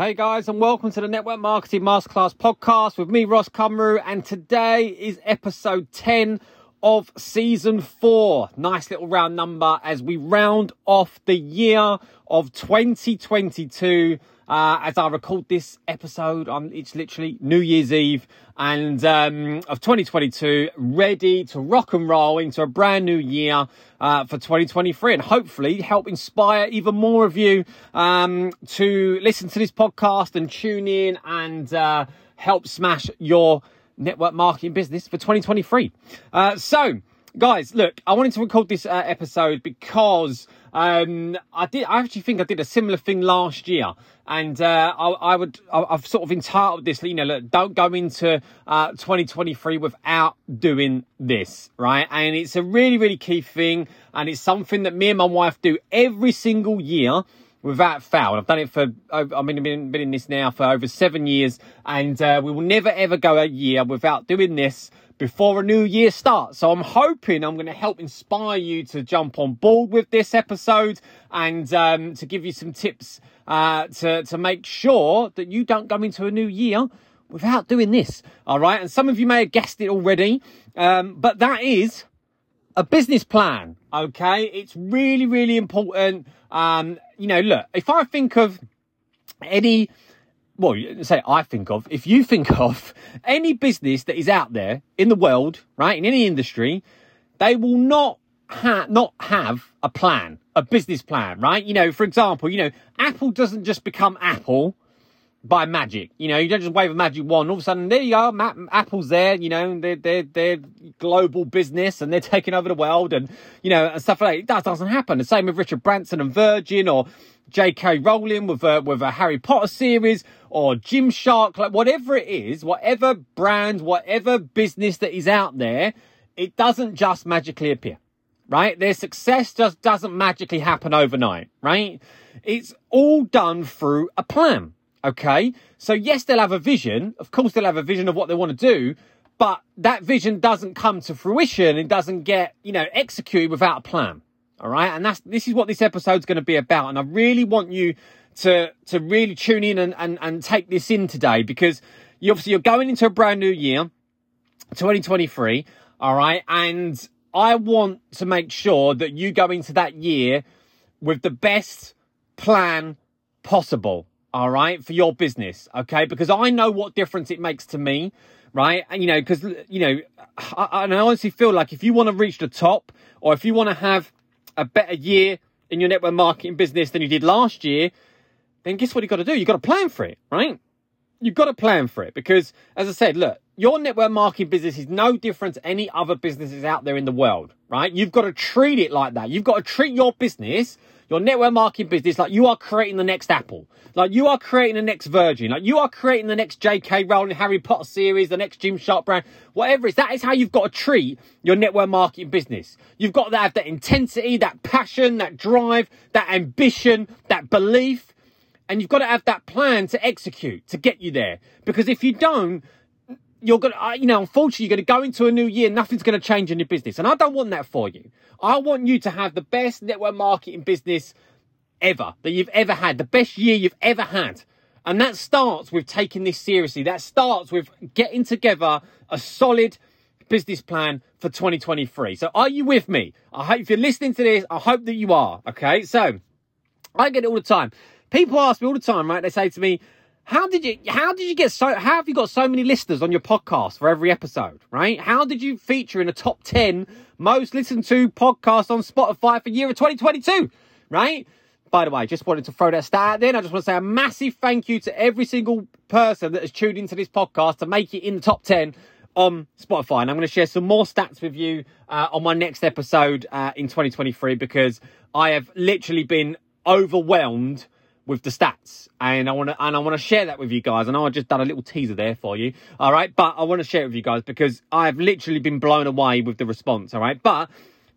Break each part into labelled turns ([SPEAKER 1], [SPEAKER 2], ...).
[SPEAKER 1] Hey guys, and welcome to the Network Marketing Masterclass podcast with me, Ross Cumru. And today is episode 10 of season four. Nice little round number as we round off the year of 2022. Uh, as I record this episode, it's literally New Year's Eve and um, of 2022, ready to rock and roll into a brand new year uh, for 2023, and hopefully help inspire even more of you um, to listen to this podcast and tune in and uh, help smash your network marketing business for 2023. Uh, so, guys, look, I wanted to record this uh, episode because um, I did. I actually think I did a similar thing last year, and uh, I, I, would. I, have sort of entitled this. You know, look, don't go into uh, 2023 without doing this, right? And it's a really, really key thing, and it's something that me and my wife do every single year without fail. I've done it for, I've been, been in this now for over seven years, and uh, we will never ever go a year without doing this before a new year starts. So I'm hoping I'm going to help inspire you to jump on board with this episode and um, to give you some tips uh, to, to make sure that you don't go into a new year without doing this. All right. And some of you may have guessed it already, um, but that is a business plan. Okay. It's really, really important. Um, you know, look, if I think of any well, say I think of, if you think of any business that is out there in the world, right, in any industry, they will not ha- not have a plan, a business plan, right? You know, for example, you know, Apple doesn't just become Apple by magic. You know, you don't just wave a magic wand. All of a sudden, there you are. Apple's there. You know, they're they're they're global business and they're taking over the world and you know and stuff like that. That doesn't happen. The same with Richard Branson and Virgin or J.K. Rowling with a with a Harry Potter series or Gymshark, like whatever it is, whatever brand, whatever business that is out there, it doesn't just magically appear, right? Their success just doesn't magically happen overnight, right? It's all done through a plan, okay? So yes, they'll have a vision. Of course, they'll have a vision of what they want to do, but that vision doesn't come to fruition and doesn't get, you know, executed without a plan. All right. And that's, this is what this episode's going to be about. And I really want you to to really tune in and, and, and take this in today because you obviously you're going into a brand new year, 2023, all right, and I want to make sure that you go into that year with the best plan possible, all right, for your business, okay? Because I know what difference it makes to me, right? And you know, because you know, I, I honestly feel like if you want to reach the top, or if you want to have a better year in your network marketing business than you did last year, then guess what you've got to do? You've got to plan for it, right? You've got to plan for it because, as I said, look, your network marketing business is no different to any other businesses out there in the world, right? You've got to treat it like that. You've got to treat your business, your network marketing business, like you are creating the next Apple, like you are creating the next Virgin, like you are creating the next J.K. Rowling Harry Potter series, the next Gymshark brand, whatever it is. That is how you've got to treat your network marketing business. You've got to have that intensity, that passion, that drive, that ambition, that belief and you've got to have that plan to execute to get you there. Because if you don't, you're going to, uh, you know, unfortunately, you're going to go into a new year, nothing's going to change in your business. And I don't want that for you. I want you to have the best network marketing business ever that you've ever had, the best year you've ever had. And that starts with taking this seriously. That starts with getting together a solid business plan for 2023. So are you with me? I hope if you're listening to this, I hope that you are. Okay. So I get it all the time. People ask me all the time, right? They say to me, how did you how did you get so how have you got so many listeners on your podcast for every episode right? How did you feature in the top 10 most listened to podcasts on spotify for year of 2022 right? By the way just wanted to throw that stat there i just want to say a massive thank you to every single person that has tuned into this podcast to make it in the top 10 on spotify. And i'm going to share some more stats with you uh, on my next episode uh, in 2023 because i have literally been overwhelmed with the stats, and I want to and I want to share that with you guys. I know I just done a little teaser there for you, all right, but I want to share it with you guys because I've literally been blown away with the response, all right. But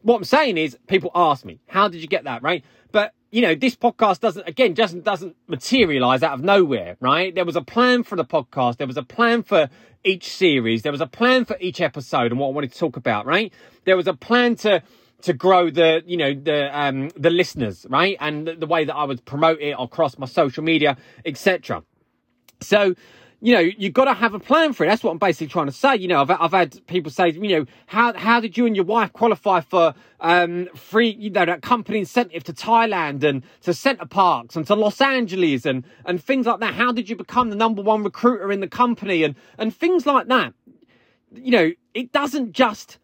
[SPEAKER 1] what I'm saying is, people ask me, "How did you get that?" Right, but you know, this podcast doesn't again just doesn't materialize out of nowhere, right? There was a plan for the podcast. There was a plan for each series. There was a plan for each episode and what I wanted to talk about, right? There was a plan to to grow the you know the um the listeners right and the, the way that i would promote it across my social media etc So, you know, you've got to have a plan for it. That's what I'm basically trying to say. You know, I've, I've had people say, you know, how, how did you and your wife qualify for, um, free, you know, that company incentive to Thailand and to Center Parcs and to Los Angeles and, and things like that? How did you become the number one recruiter in the company and, and things like that? You know, it doesn't just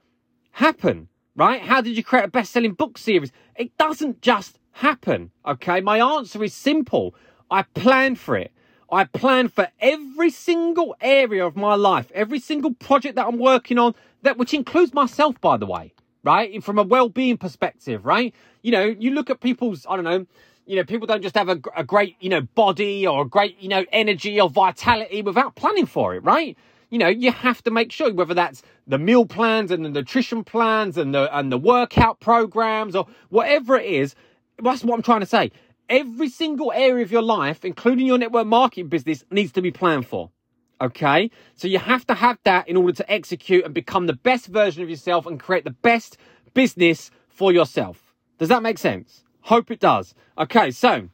[SPEAKER 1] happen, right? How did you create a best selling book series? It doesn't just happen. Okay. My answer is simple. I plan for it. I plan for every single area of my life, every single project that I'm working on, that which includes myself, by the way, right? From a well-being perspective, right? You know, you look at people's, I don't know, you know, people don't just have a, a great, you know, body or a great, you know, energy or vitality without planning for it, right? You know, you have to make sure whether that's the meal plans and the nutrition plans and the and the workout programs or whatever it is. That's what I'm trying to say every single area of your life, including your network marketing business, needs to be planned for. Okay. So you have to have that in order to execute and become the best version of yourself and create the best business for yourself. Does that make sense? Hope it does. Okay. So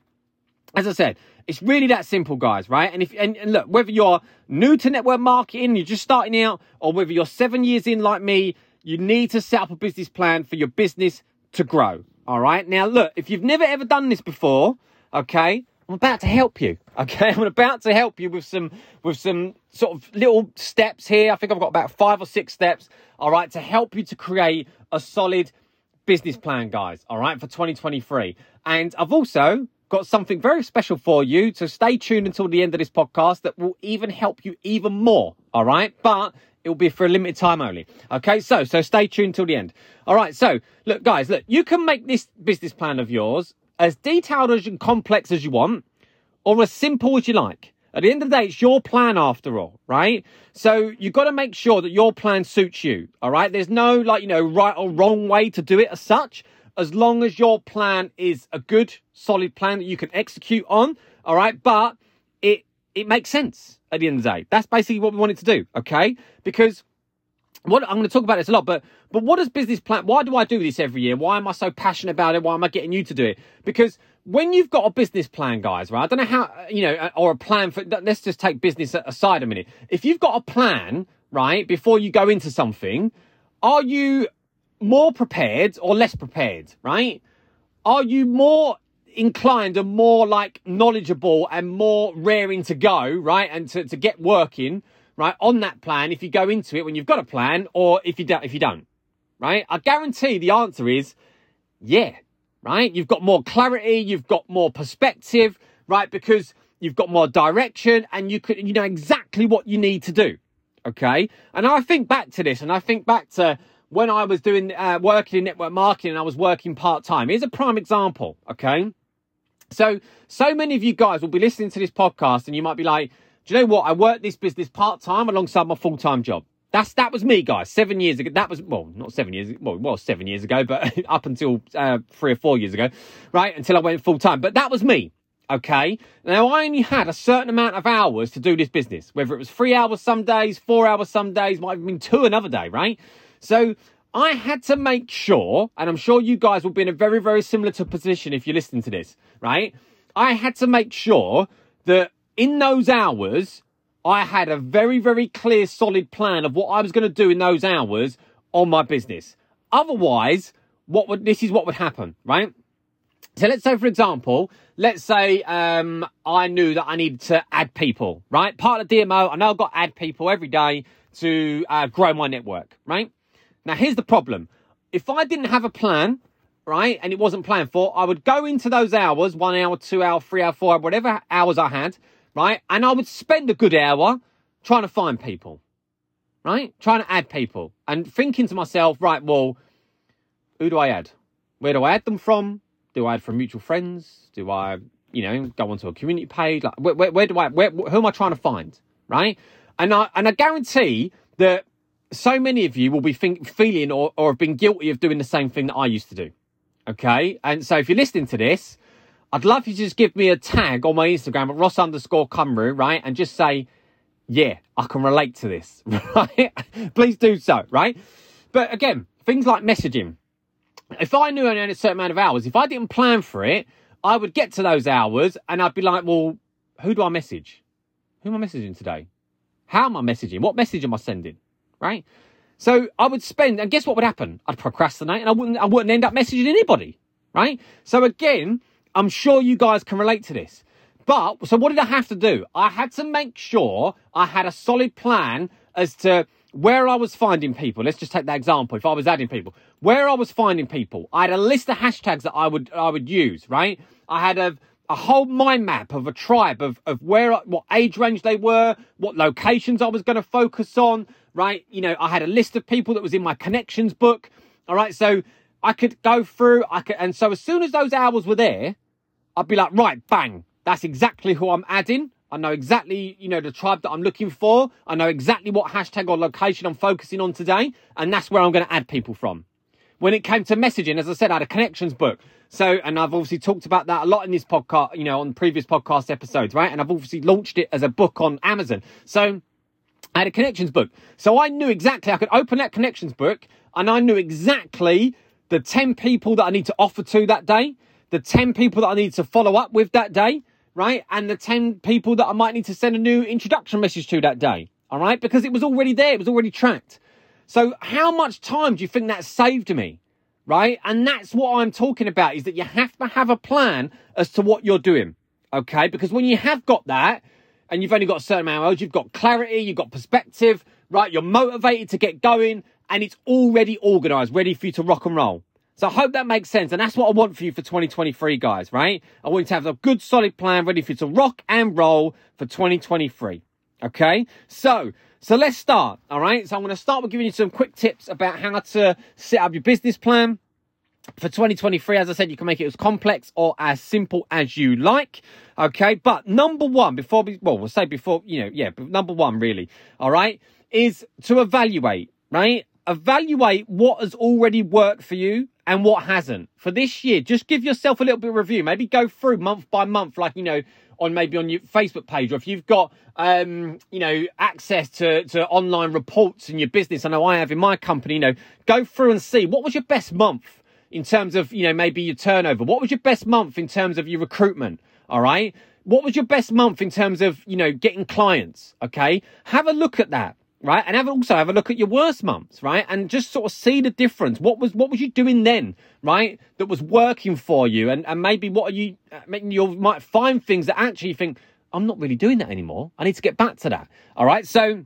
[SPEAKER 1] as I said, it's really that simple, guys, right? And if and, and look, whether you're new to network marketing, you're just starting out, or whether you're seven years in like me, you need to set up a business plan for your business to grow. All right. Now, look, if you've never ever done this before, okay, I'm about to help you. Okay, I'm about to help you with some with some sort of little steps here. I think I've got about five or six steps. All right, to help you to create a solid business plan, guys. All right, for 2023. And I've also got something very special for you. So stay tuned until the end of this podcast that will even help you even more. All right, but it will be for a limited time only. Okay, so so stay tuned till the end. All right, so look, guys, look, you can make this business plan of yours as detailed and complex as you want, or as simple as you like. At the end of the day, it's your plan after all, right? So you've got to make sure that your plan suits you. All right. There's no like, you know, right or wrong way to do it as such. As long as your plan is a good, solid plan that you can execute on. All right. But it, it makes sense at the end of the day. That's basically what we wanted to do, okay? Because what I'm going to talk about this a lot, but but what does business plan? Why do I do this every year? Why am I so passionate about it? Why am I getting you to do it? Because when you've got a business plan, guys, right? I don't know how you know, uh, or a plan for. Let's just take business aside a minute. If you've got a plan, right, before you go into something, are you more prepared or less prepared? Right? Are you more inclined and more like knowledgeable and more raring to go, right? And to, to get working, right, on that plan if you go into it when you've got a plan or if you don't, if you don't, right? I guarantee the answer is yeah, right? You've got more clarity, you've got more perspective, right? Because you've got more direction and you could, you know exactly what you need to do. Okay. And I think back to this and I think back to when I was doing, uh, working in network marketing and I was working part time. Here's a prime example. Okay. So, so many of you guys will be listening to this podcast and you might be like, do you know what? I work this business part time alongside my full time job. That's that was me, guys. Seven years ago. That was well, not seven years. Well, was seven years ago, but up until uh, three or four years ago, right? Until I went full time. But that was me. Okay. Now I only had a certain amount of hours to do this business. Whether it was three hours some days, four hours some days, might have been two another day, right? So I had to make sure, and I'm sure you guys will be in a very, very similar to position if you're listening to this, right? I had to make sure that in those hours, I had a very, very clear, solid plan of what I was going to do in those hours on my business. Otherwise, what would, this is what would happen, right? So let's say, for example, let's say um, I knew that I needed to add people, right? Part of DMO, I know I've got to add people every day to uh, grow my network, right? Now, here's the problem. If I didn't have a plan, right, and it wasn't planned for, I would go into those hours, one hour, two hour, three hour, four hour, whatever hours I had, right, and I would spend a good hour trying to find people, right, trying to add people and thinking to myself, right, well, who do I add? Where do I add them from? Do I add from mutual friends? Do I, you know, go onto a community page? Like, where, where, where do I, where, who am I trying to find, right? And I, and I guarantee that so many of you will be think, feeling or, or have been guilty of doing the same thing that I used to do. Okay. And so if you're listening to this, I'd love you to just give me a tag on my Instagram at Ross underscore Cumru, right? And just say, yeah, I can relate to this, right? Please do so, right? But again, things like messaging. If I knew I had a certain amount of hours, if I didn't plan for it, I would get to those hours and I'd be like, well, who do I message? Who am I messaging today? How am I messaging? What message am I sending? Right? So I would spend, and guess what would happen? I'd procrastinate and I wouldn't, I wouldn't end up messaging anybody. Right? So again, I'm sure you guys can relate to this. But, so what did I have to do? I had to make sure I had a solid plan as to where I was finding people. Let's just take that example. If I was adding people, where I was finding people, I had a list of hashtags that I would, I would use, right? I had a, a whole mind map of a tribe of, of where, what age range they were, what locations I was going to focus on, right? You know, I had a list of people that was in my connections book. All right. So I could go through, I could, and so as soon as those hours were there, I'd be like, right, bang, that's exactly who I'm adding. I know exactly, you know, the tribe that I'm looking for. I know exactly what hashtag or location I'm focusing on today. And that's where I'm going to add people from. When it came to messaging, as I said, I had a connections book. So, and I've obviously talked about that a lot in this podcast, you know, on previous podcast episodes, right? And I've obviously launched it as a book on Amazon. So I had a connections book. So I knew exactly, I could open that connections book and I knew exactly the 10 people that I need to offer to that day, the 10 people that I need to follow up with that day, right? And the 10 people that I might need to send a new introduction message to that day, all right? Because it was already there, it was already tracked. So how much time do you think that saved me? Right? And that's what I'm talking about is that you have to have a plan as to what you're doing. Okay? Because when you have got that and you've only got a certain amount of hours, you've got clarity, you've got perspective, right? You're motivated to get going and it's already organized, ready for you to rock and roll. So I hope that makes sense. And that's what I want for you for 2023, guys, right? I want you to have a good, solid plan ready for you to rock and roll for 2023. Okay? So, so let's start. All right. So I'm going to start with giving you some quick tips about how to set up your business plan for 2023. As I said, you can make it as complex or as simple as you like. Okay. But number one, before we, well, we'll say before, you know, yeah, number one really, all right, is to evaluate, right? Evaluate what has already worked for you and what hasn't for this year. Just give yourself a little bit of review. Maybe go through month by month, like, you know, on maybe on your Facebook page, or if you've got, um, you know, access to, to online reports in your business. I know I have in my company, you know, go through and see what was your best month in terms of, you know, maybe your turnover. What was your best month in terms of your recruitment? All right. What was your best month in terms of, you know, getting clients? Okay. Have a look at that right? And have also have a look at your worst months, right? And just sort of see the difference. What was what was you doing then, right? That was working for you, and and maybe what are you? Uh, maybe you might find things that actually think I'm not really doing that anymore. I need to get back to that. All right, so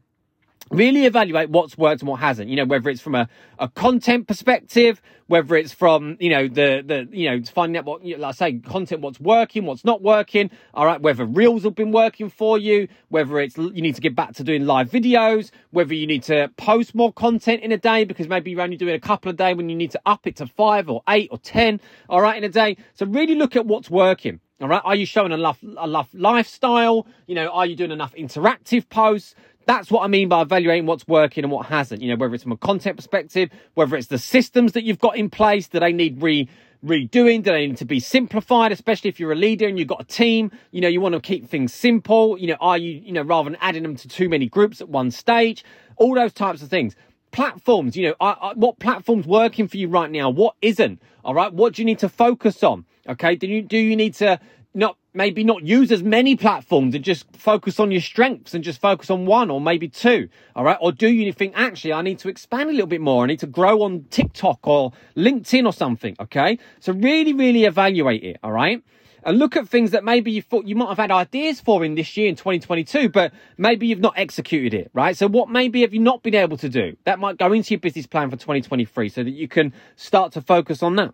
[SPEAKER 1] really evaluate what's worked and what hasn't you know whether it's from a, a content perspective whether it's from you know the the you know finding out what you know, like i say content what's working what's not working all right whether reels have been working for you whether it's you need to get back to doing live videos whether you need to post more content in a day because maybe you're only doing a couple a day when you need to up it to five or eight or ten all right in a day so really look at what's working all right. Are you showing enough, enough lifestyle? You know, are you doing enough interactive posts? That's what I mean by evaluating what's working and what hasn't. You know, whether it's from a content perspective, whether it's the systems that you've got in place, that they need re redoing? Do they need to be simplified? Especially if you're a leader and you've got a team, you know, you want to keep things simple. You know, are you, you know, rather than adding them to too many groups at one stage? All those types of things. Platforms, you know, are, are, what platform's working for you right now? What isn't? All right. What do you need to focus on? Okay. Do you, do you need to not maybe not use as many platforms and just focus on your strengths and just focus on one or maybe two. All right. Or do you think actually I need to expand a little bit more? I need to grow on TikTok or LinkedIn or something. Okay. So really, really evaluate it. All right. And look at things that maybe you thought you might have had ideas for in this year in 2022, but maybe you've not executed it, right? So what maybe have you not been able to do? That might go into your business plan for 2023 so that you can start to focus on that.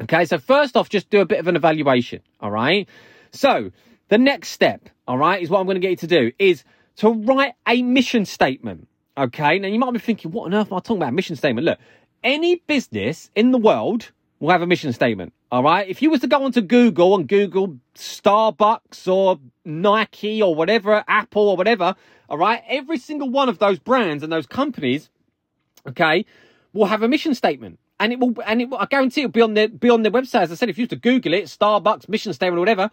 [SPEAKER 1] Okay, so first off, just do a bit of an evaluation. All right. So the next step, all right, is what I'm going to get you to do is to write a mission statement. Okay. Now you might be thinking, what on earth am I talking about? Mission statement. Look, any business in the world will have a mission statement. All right. If you was to go onto Google and Google Starbucks or Nike or whatever, Apple or whatever, all right, every single one of those brands and those companies, okay, will have a mission statement and it will, and it I guarantee it'll be on their, be on their website. As I said, if you used to Google it, Starbucks mission statement or whatever,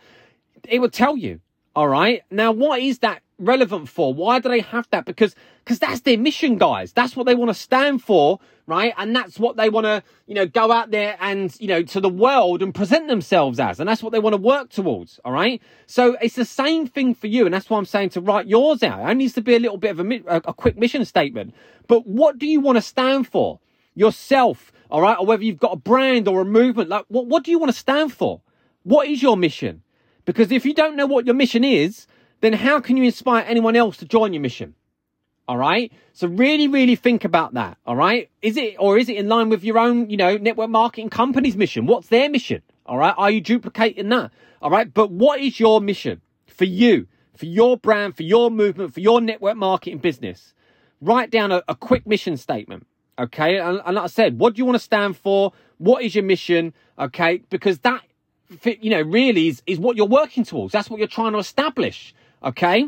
[SPEAKER 1] it will tell you. All right. Now, what is that relevant for? Why do they have that? Because because that's their mission, guys. That's what they want to stand for, right? And that's what they want to, you know, go out there and, you know, to the world and present themselves as. And that's what they want to work towards, all right? So it's the same thing for you. And that's why I'm saying to write yours out. It only needs to be a little bit of a, a, quick mission statement. But what do you want to stand for? Yourself, all right? Or whether you've got a brand or a movement. Like, what, what do you want to stand for? What is your mission? Because if you don't know what your mission is, then how can you inspire anyone else to join your mission? All right. So really, really think about that. All right. Is it, or is it in line with your own, you know, network marketing company's mission? What's their mission? All right. Are you duplicating that? All right. But what is your mission for you, for your brand, for your movement, for your network marketing business? Write down a, a quick mission statement. Okay. And, and like I said, what do you want to stand for? What is your mission? Okay. Because that, you know, really is, is what you're working towards. That's what you're trying to establish. Okay.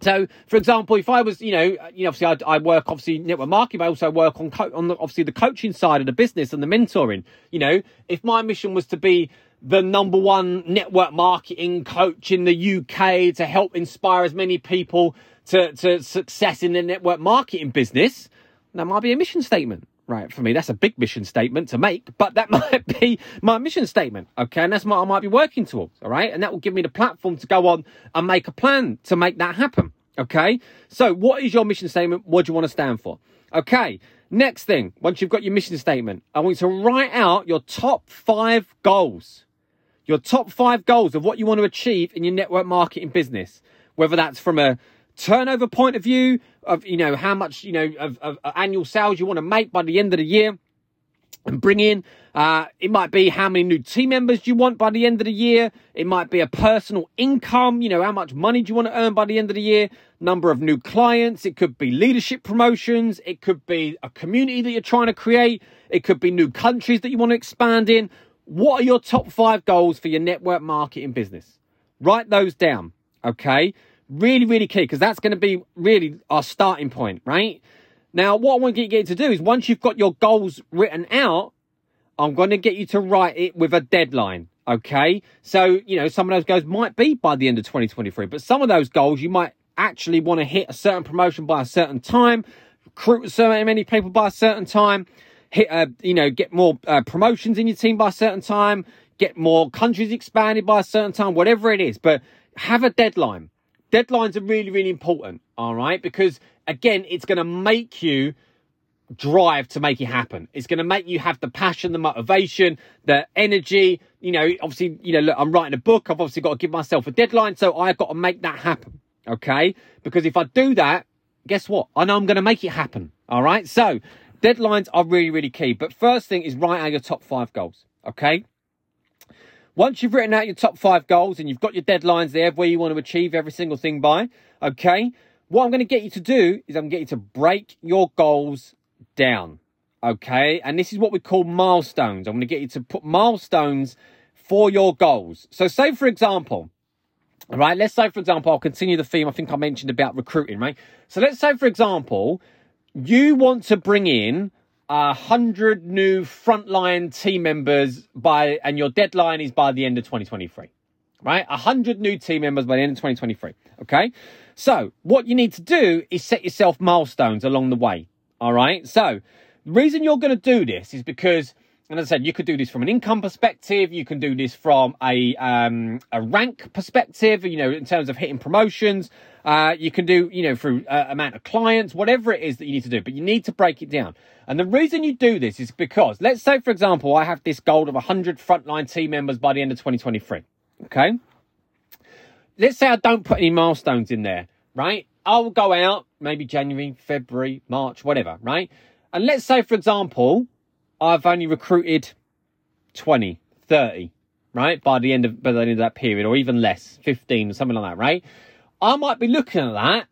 [SPEAKER 1] So, for example, if I was, you know, uh, you know, obviously I, I work obviously network marketing, but I also work on co- on the, obviously the coaching side of the business and the mentoring. You know, if my mission was to be the number one network marketing coach in the UK to help inspire as many people to to success in the network marketing business, that might be a mission statement. Right, for me, that's a big mission statement to make, but that might be my mission statement, okay? And that's what I might be working towards, all right? And that will give me the platform to go on and make a plan to make that happen, okay? So, what is your mission statement? What do you want to stand for? Okay, next thing, once you've got your mission statement, I want you to write out your top five goals. Your top five goals of what you want to achieve in your network marketing business, whether that's from a turnover point of view of you know how much you know of, of, of annual sales you want to make by the end of the year and bring in. Uh, it might be how many new team members you want by the end of the year. It might be a personal income you know how much money do you want to earn by the end of the year. Number of new clients. It could be leadership promotions. It could be a community that you're trying to create. It could be new countries that you want to expand in. What are your top five goals for your network marketing business? Write those down okay Really, really key because that's going to be really our starting point, right? Now, what I want to get you to do is once you've got your goals written out, I'm going to get you to write it with a deadline. Okay. So, you know, some of those goals might be by the end of 2023, but some of those goals you might actually want to hit a certain promotion by a certain time, recruit so many people by a certain time, hit, uh, you know, get more uh, promotions in your team by a certain time, get more countries expanded by a certain time, whatever it is, but have a deadline. Deadlines are really, really important, all right? Because again, it's going to make you drive to make it happen. It's going to make you have the passion, the motivation, the energy. You know, obviously, you know, look, I'm writing a book. I've obviously got to give myself a deadline. So I've got to make that happen. Okay. Because if I do that, guess what? I know I'm going to make it happen. All right. So deadlines are really, really key. But first thing is write out your top five goals. Okay. Once you've written out your top five goals and you've got your deadlines there where you want to achieve every single thing by, okay, what I'm going to get you to do is I'm going to get you to break your goals down, okay? And this is what we call milestones. I'm going to get you to put milestones for your goals. So, say for example, right, let's say for example, I'll continue the theme I think I mentioned about recruiting, right? So, let's say for example, you want to bring in a hundred new frontline team members by, and your deadline is by the end of 2023, right? A hundred new team members by the end of 2023. Okay. So what you need to do is set yourself milestones along the way. All right. So the reason you're going to do this is because and as I said, you could do this from an income perspective. You can do this from a um, a rank perspective. You know, in terms of hitting promotions. Uh, you can do, you know, through uh, amount of clients, whatever it is that you need to do. But you need to break it down. And the reason you do this is because, let's say, for example, I have this goal of 100 frontline team members by the end of 2023. Okay. Let's say I don't put any milestones in there, right? I'll go out maybe January, February, March, whatever, right? And let's say, for example, I've only recruited 20, 30, right? By the end of, by the end of that period, or even less, 15, something like that, right? I might be looking at that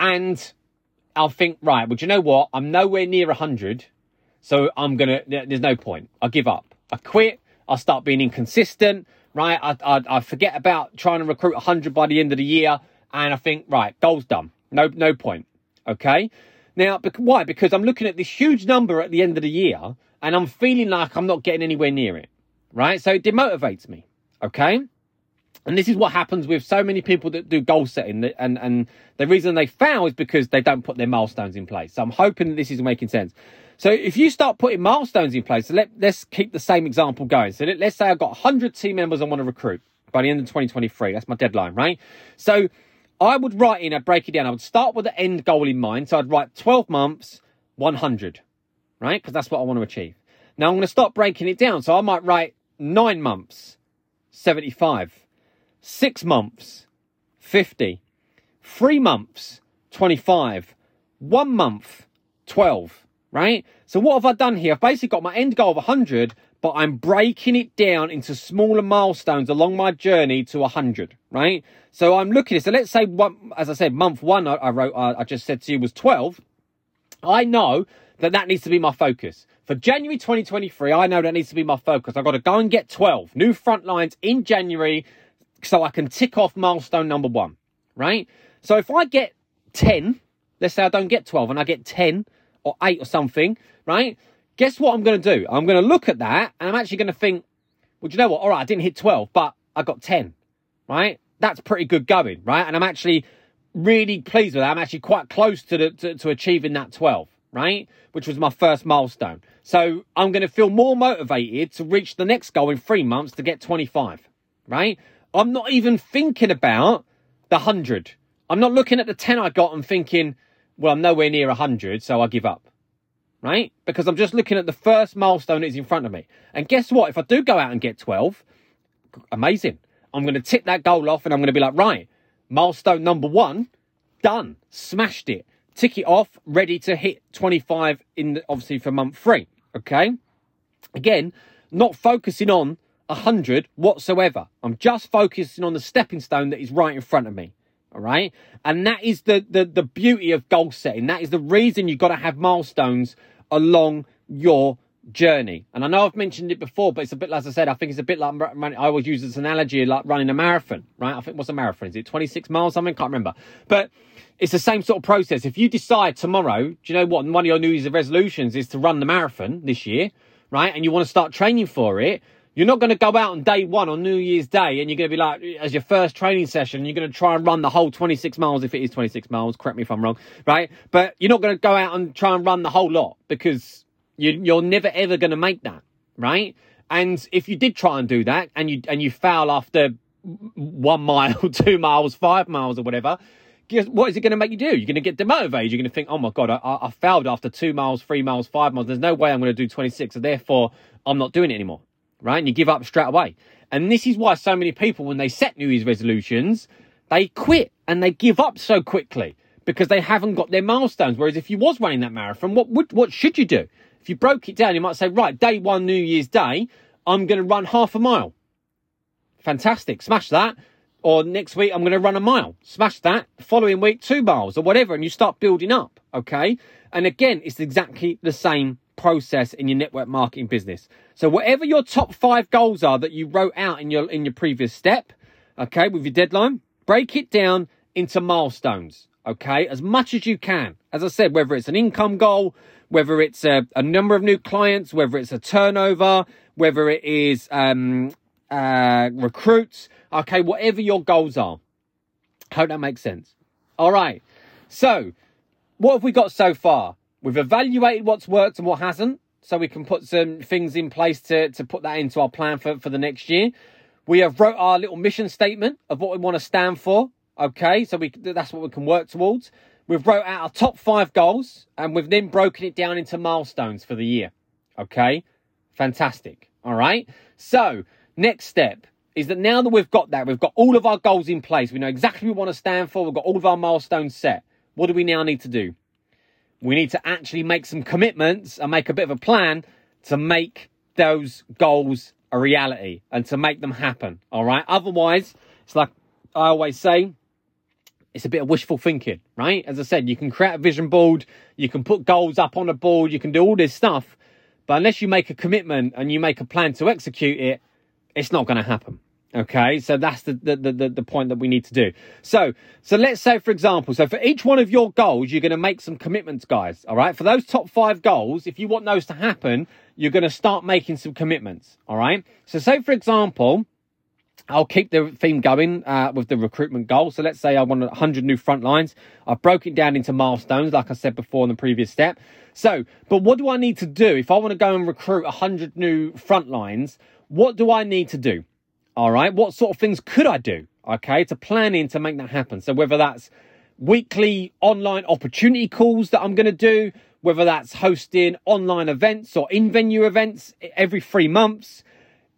[SPEAKER 1] and I'll think, right, well, do you know what? I'm nowhere near 100. So I'm going to, there's no point. I give up. I quit. I start being inconsistent, right? I, I, I forget about trying to recruit 100 by the end of the year. And I think, right, goal's done. No, no point. Okay. Now, why? Because I'm looking at this huge number at the end of the year and I'm feeling like I'm not getting anywhere near it, right? So it demotivates me, okay? And this is what happens with so many people that do goal setting. And, and the reason they fail is because they don't put their milestones in place. So I'm hoping that this is making sense. So if you start putting milestones in place, so let, let's keep the same example going. So let, let's say I've got 100 team members I want to recruit by the end of 2023. That's my deadline, right? So I would write in, I'd break it down. I would start with the end goal in mind. So I'd write 12 months, 100, right? Because that's what I want to achieve. Now I'm going to start breaking it down. So I might write nine months, 75 six months, 50, three months, 25, one month, 12, right? So what have I done here? I've basically got my end goal of 100, but I'm breaking it down into smaller milestones along my journey to 100, right? So I'm looking at, so let's say, one, as I said, month one, I, I wrote, I, I just said to you was 12. I know that that needs to be my focus. For January 2023, I know that needs to be my focus. I've got to go and get 12 new front lines in January so I can tick off milestone number one, right? So if I get 10, let's say I don't get 12 and I get 10 or 8 or something, right? Guess what I'm going to do? I'm going to look at that and I'm actually going to think, well, you know what? All right, I didn't hit 12, but I got 10, right? That's pretty good going, right? And I'm actually really pleased with that. I'm actually quite close to, the, to, to achieving that 12, right? Which was my first milestone. So I'm going to feel more motivated to reach the next goal in three months to get 25, right? I'm not even thinking about the 100. I'm not looking at the 10 I got and thinking, well, I'm nowhere near 100, so I give up. Right? Because I'm just looking at the first milestone that is in front of me. And guess what? If I do go out and get 12, amazing. I'm going to tick that goal off and I'm going to be like, right, milestone number one, done, smashed it, tick it off, ready to hit 25 in the, obviously for month three. Okay. Again, not focusing on 100 whatsoever. I'm just focusing on the stepping stone that is right in front of me. All right. And that is the, the, the beauty of goal setting. That is the reason you've got to have milestones along your journey. And I know I've mentioned it before, but it's a bit, as I said, I think it's a bit like, I always use this analogy like running a marathon, right? I think what's a marathon? Is it 26 miles something? Can't remember. But it's the same sort of process. If you decide tomorrow, do you know what? One of your New Year's resolutions is to run the marathon this year, right? And you want to start training for it you're not going to go out on day one on New Year's Day and you're going to be like, as your first training session, you're going to try and run the whole 26 miles if it is 26 miles. Correct me if I'm wrong, right? But you're not going to go out and try and run the whole lot because you, you're never ever going to make that, right? And if you did try and do that and you and you foul after one mile, two miles, five miles, or whatever, guess what is it going to make you do? You're going to get demotivated. You're going to think, oh my god, I, I failed after two miles, three miles, five miles. There's no way I'm going to do 26, so therefore I'm not doing it anymore right? And you give up straight away. And this is why so many people, when they set New Year's resolutions, they quit and they give up so quickly because they haven't got their milestones. Whereas if you was running that marathon, what would, what should you do? If you broke it down, you might say, right, day one, New Year's Day, I'm going to run half a mile. Fantastic. Smash that. Or next week, I'm going to run a mile. Smash that. The following week, two miles or whatever. And you start building up. Okay. And again, it's exactly the same process in your network marketing business. So whatever your top five goals are that you wrote out in your in your previous step, okay, with your deadline, break it down into milestones, okay, as much as you can. As I said, whether it's an income goal, whether it's a, a number of new clients, whether it's a turnover, whether it is um, uh, recruits, okay, whatever your goals are. Hope that makes sense. All right. So, what have we got so far? We've evaluated what's worked and what hasn't, so we can put some things in place to, to put that into our plan for, for the next year. We have wrote our little mission statement of what we want to stand for. Okay, so we that's what we can work towards. We've wrote out our top five goals and we've then broken it down into milestones for the year. Okay, fantastic. All right. So next step is that now that we've got that, we've got all of our goals in place. We know exactly what we want to stand for. We've got all of our milestones set. What do we now need to do? we need to actually make some commitments and make a bit of a plan to make those goals a reality and to make them happen. All right. Otherwise, it's like I always say, it's a bit of wishful thinking, right? As I said, you can create a vision board, you can put goals up on a board, you can do all this stuff, but unless you make a commitment and you make a plan to execute it, it's not going to happen. Okay, so that's the, the, the, the point that we need to do. So, so let's say, for example, so for each one of your goals, you're going to make some commitments, guys. All right, for those top five goals, if you want those to happen, you're going to start making some commitments. All right, so say, for example, I'll keep the theme going uh, with the recruitment goal. So let's say I want 100 new front lines. I've broken it down into milestones, like I said before in the previous step. So, but what do I need to do if I want to go and recruit 100 new front lines? What do I need to do? All right. What sort of things could I do? Okay. To plan in to make that happen. So whether that's weekly online opportunity calls that I'm going to do, whether that's hosting online events or in venue events every three months,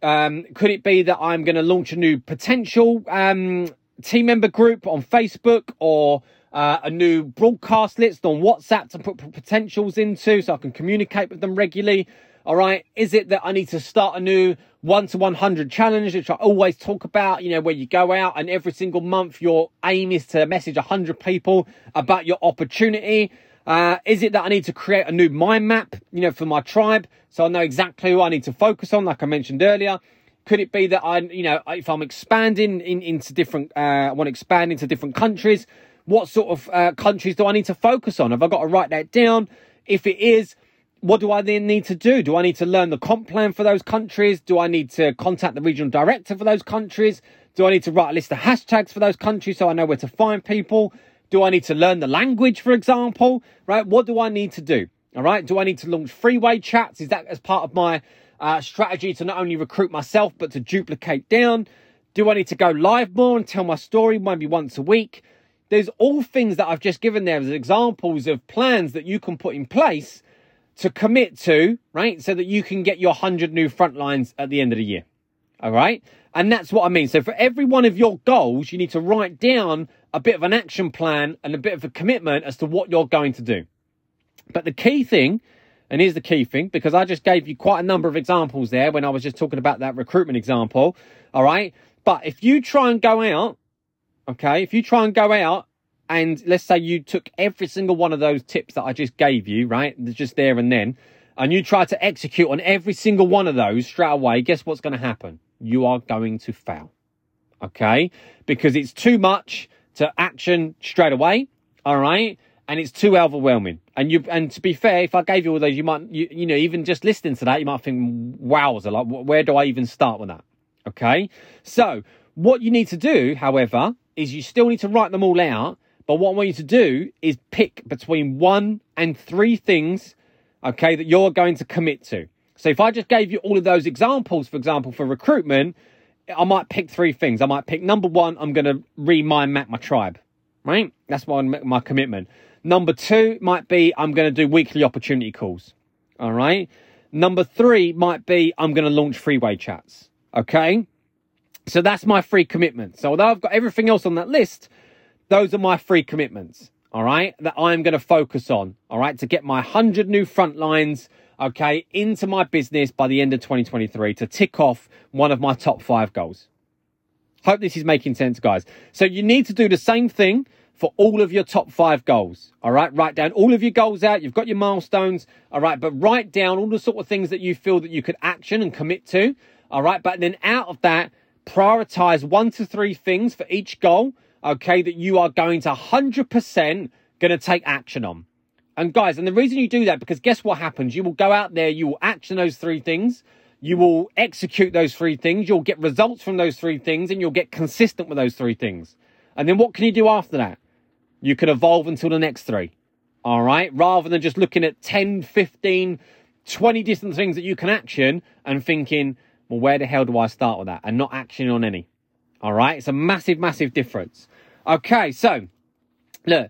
[SPEAKER 1] um, could it be that I'm going to launch a new potential um, team member group on Facebook or uh, a new broadcast list on WhatsApp to put potentials into so I can communicate with them regularly? All right. Is it that I need to start a new one to 100 challenge, which I always talk about, you know, where you go out and every single month your aim is to message 100 people about your opportunity? Uh, is it that I need to create a new mind map, you know, for my tribe so I know exactly who I need to focus on, like I mentioned earlier? Could it be that I, you know, if I'm expanding in, into different, uh, I want to expand into different countries, what sort of uh, countries do I need to focus on? Have I got to write that down? If it is, what do I then need to do? Do I need to learn the comp plan for those countries? Do I need to contact the regional director for those countries? Do I need to write a list of hashtags for those countries so I know where to find people? Do I need to learn the language, for example? Right? What do I need to do? All right. Do I need to launch freeway chats? Is that as part of my uh, strategy to not only recruit myself, but to duplicate down? Do I need to go live more and tell my story maybe once a week? There's all things that I've just given there as examples of plans that you can put in place to commit to, right? So that you can get your 100 new front lines at the end of the year. All right. And that's what I mean. So for every one of your goals, you need to write down a bit of an action plan and a bit of a commitment as to what you're going to do. But the key thing, and here's the key thing, because I just gave you quite a number of examples there when I was just talking about that recruitment example. All right. But if you try and go out, okay, if you try and go out and let's say you took every single one of those tips that I just gave you, right? Just there and then, and you try to execute on every single one of those straight away, guess what's going to happen? You are going to fail. Okay. Because it's too much to action straight away. All right. And it's too overwhelming. And you, and to be fair, if I gave you all those, you might, you, you know, even just listening to that, you might think, wowza, like, where do I even start with that? Okay. So what you need to do, however, is you still need to write them all out. But what I want you to do is pick between one and three things, okay, that you're going to commit to. So if I just gave you all of those examples, for example, for recruitment, I might pick three things. I might pick number one, I'm going to remind map my tribe, right? That's my, my commitment. Number two might be I'm going to do weekly opportunity calls. All right. Number three might be I'm going to launch freeway chats. Okay. So that's my free commitment. So although I've got everything else on that list, those are my free commitments. All right. That I'm going to focus on. All right. To get my 100 new front lines okay, into my business by the end of 2023 to tick off one of my top five goals. Hope this is making sense, guys. So you need to do the same thing for all of your top five goals. All right. Write down all of your goals out. You've got your milestones. All right. But write down all the sort of things that you feel that you could action and commit to. All right. But then out of that, prioritize one to three things for each goal. Okay. That you are going to 100% going to take action on. And guys, and the reason you do that, because guess what happens? You will go out there, you will action those three things, you will execute those three things, you'll get results from those three things, and you'll get consistent with those three things. And then what can you do after that? You can evolve until the next three. All right. Rather than just looking at 10, 15, 20 different things that you can action and thinking, well, where the hell do I start with that? And not actioning on any. All right. It's a massive, massive difference. Okay. So look,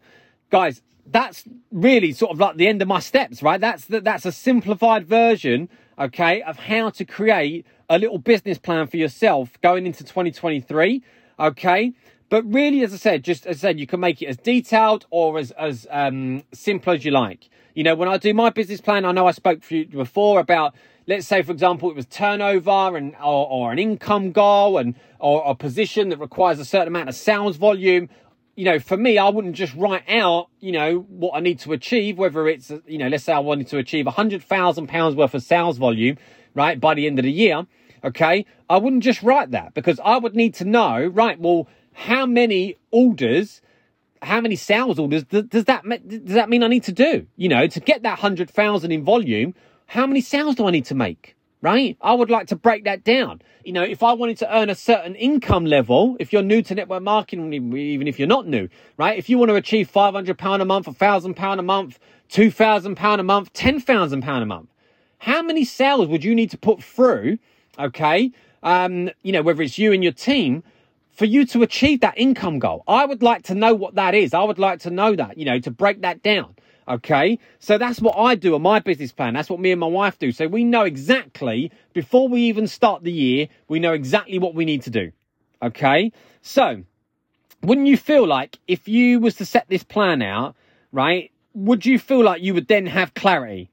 [SPEAKER 1] guys, that's really sort of like the end of my steps, right? That's the, that's a simplified version, okay, of how to create a little business plan for yourself going into 2023, okay? But really, as I said, just as I said, you can make it as detailed or as as um, simple as you like. You know, when I do my business plan, I know I spoke for you before about, let's say, for example, it was turnover and or, or an income goal and or a position that requires a certain amount of sales volume you know, for me, I wouldn't just write out, you know, what I need to achieve, whether it's, you know, let's say I wanted to achieve a hundred thousand pounds worth of sales volume, right, by the end of the year. Okay. I wouldn't just write that because I would need to know, right, well, how many orders, how many sales orders does, does that, does that mean I need to do? You know, to get that hundred thousand in volume, how many sales do I need to make? right? I would like to break that down. You know, if I wanted to earn a certain income level, if you're new to network marketing, even if you're not new, right? If you want to achieve £500 a month, £1,000 a month, £2,000 a month, £10,000 a month, how many sales would you need to put through, okay? Um, you know, whether it's you and your team, for you to achieve that income goal. I would like to know what that is. I would like to know that, you know, to break that down. Okay. So that's what I do on my business plan. That's what me and my wife do. So we know exactly before we even start the year, we know exactly what we need to do. Okay. So wouldn't you feel like if you was to set this plan out, right? Would you feel like you would then have clarity?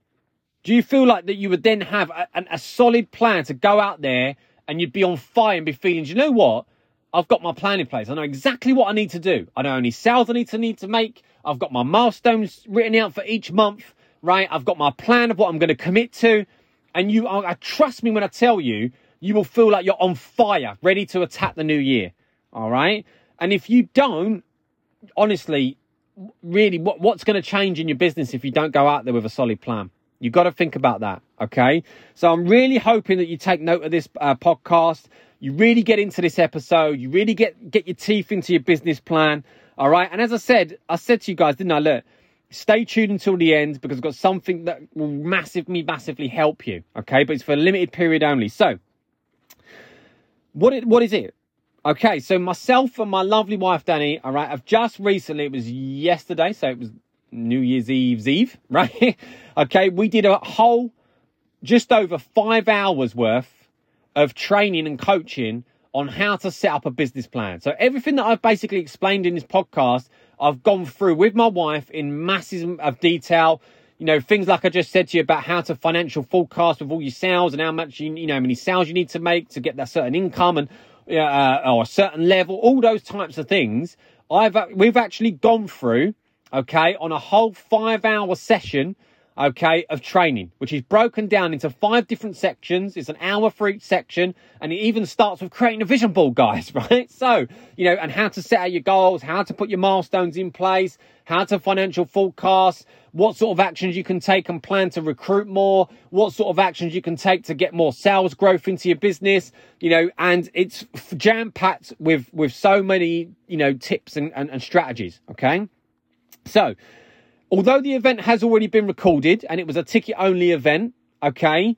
[SPEAKER 1] Do you feel like that you would then have a, a, solid plan to go out there and you'd be on fire and be feeling, you know what? I've got my plan in place. I know exactly what I need to do. I know how many sales I need to need to make. I've got my milestones written out for each month, right? I've got my plan of what I'm going to commit to. And you, I, trust me when I tell you, you will feel like you're on fire, ready to attack the new year. All right. And if you don't, honestly, really, what, what's going to change in your business if you don't go out there with a solid plan? You've got to think about that. Okay. So I'm really hoping that you take note of this uh, podcast. You really get into this episode. You really get, get your teeth into your business plan. All right. And as I said, I said to you guys, didn't I? Look, stay tuned until the end because I've got something that will massively, massively help you. Okay. But it's for a limited period only. So, what, it, what is it? Okay. So, myself and my lovely wife, Danny, all right, I've just recently, it was yesterday. So, it was New Year's Eve's Eve, right? okay. We did a whole, just over five hours worth of training and coaching on how to set up a business plan. So everything that I've basically explained in this podcast, I've gone through with my wife in masses of detail. You know, things like I just said to you about how to financial forecast with all your sales and how much you, you know, how many sales you need to make to get that certain income and, uh, or a certain level, all those types of things. I've, we've actually gone through, okay, on a whole five hour session okay, of training, which is broken down into five different sections. It's an hour for each section, and it even starts with creating a vision board, guys, right? So, you know, and how to set out your goals, how to put your milestones in place, how to financial forecast, what sort of actions you can take and plan to recruit more, what sort of actions you can take to get more sales growth into your business, you know, and it's jam packed with, with so many, you know, tips and, and, and strategies, okay? So, although the event has already been recorded and it was a ticket only event, okay,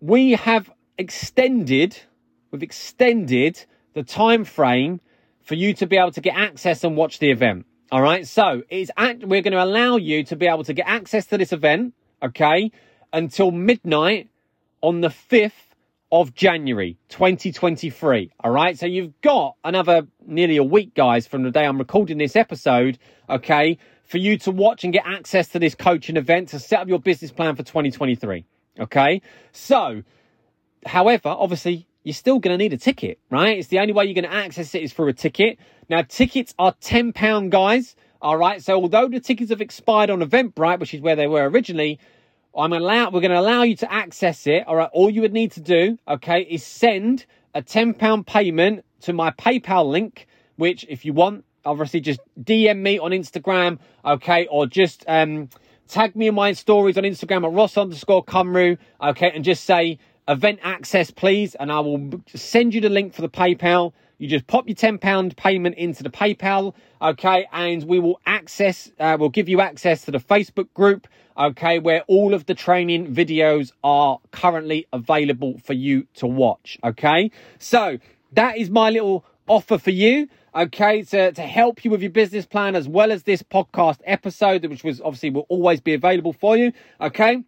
[SPEAKER 1] we have extended, we've extended the time frame for you to be able to get access and watch the event. All right. So it's act, we're going to allow you to be able to get access to this event, okay, until midnight on the 5th of January 2023. All right. So you've got another nearly a week, guys, from the day I'm recording this episode, okay, for you to watch and get access to this coaching event to set up your business plan for 2023. Okay. So, however, obviously, you're still going to need a ticket, right? It's the only way you're going to access it is through a ticket. Now, tickets are £10, guys. All right. So, although the tickets have expired on Eventbrite, which is where they were originally, I'm allow, we're going to allow you to access it. All right. All you would need to do, okay, is send a £10 payment to my PayPal link, which if you want, obviously just DM me on Instagram, okay, or just um, tag me in my stories on Instagram at Ross underscore Cumru, okay, and just say event access, please, and I will send you the link for the PayPal. You just pop your £10 payment into the PayPal, okay, and we will access, uh, we'll give you access to the Facebook group, okay, where all of the training videos are currently available for you to watch, okay? So that is my little offer for you okay, to, to help you with your business plan as well as this podcast episode, which was obviously will always be available for you, okay?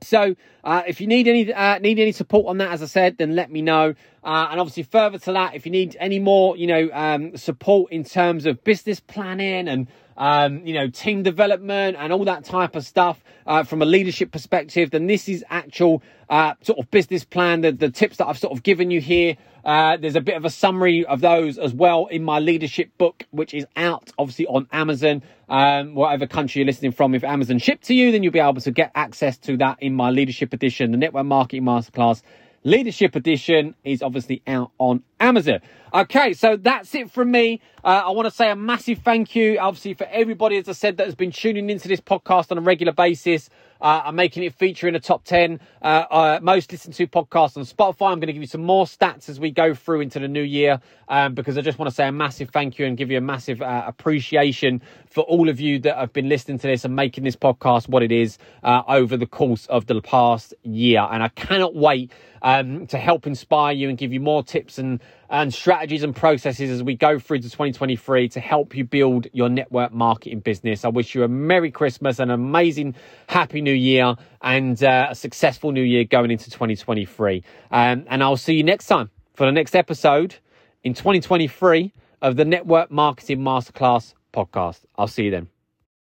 [SPEAKER 1] So, uh, if you need any uh, need any support on that, as I said, then let me know. Uh, and obviously, further to that, if you need any more, you know, um, support in terms of business planning and um, you know, team development and all that type of stuff uh, from a leadership perspective, then this is actual uh, sort of business plan. The, the tips that I've sort of given you here. Uh, there's a bit of a summary of those as well in my leadership book, which is out obviously on Amazon, um, whatever country you're listening from. If Amazon shipped to you, then you'll be able to get access to that in my leadership edition, the Network Marketing Masterclass Leadership Edition is obviously out on Amazon. Okay, so that's it from me. Uh, I want to say a massive thank you, obviously, for everybody, as I said, that has been tuning into this podcast on a regular basis. Uh, I'm making it feature in the top 10 uh, uh, most listened to podcasts on Spotify. I'm going to give you some more stats as we go through into the new year um, because I just want to say a massive thank you and give you a massive uh, appreciation for all of you that have been listening to this and making this podcast what it is uh, over the course of the past year. And I cannot wait um, to help inspire you and give you more tips and, and strategies and processes as we go through to 2023 to help you build your network marketing business. I wish you a Merry Christmas, an amazing Happy New Year, and uh, a successful New Year going into 2023. Um, and I'll see you next time for the next episode in 2023 of the Network Marketing Masterclass podcast. I'll see you then.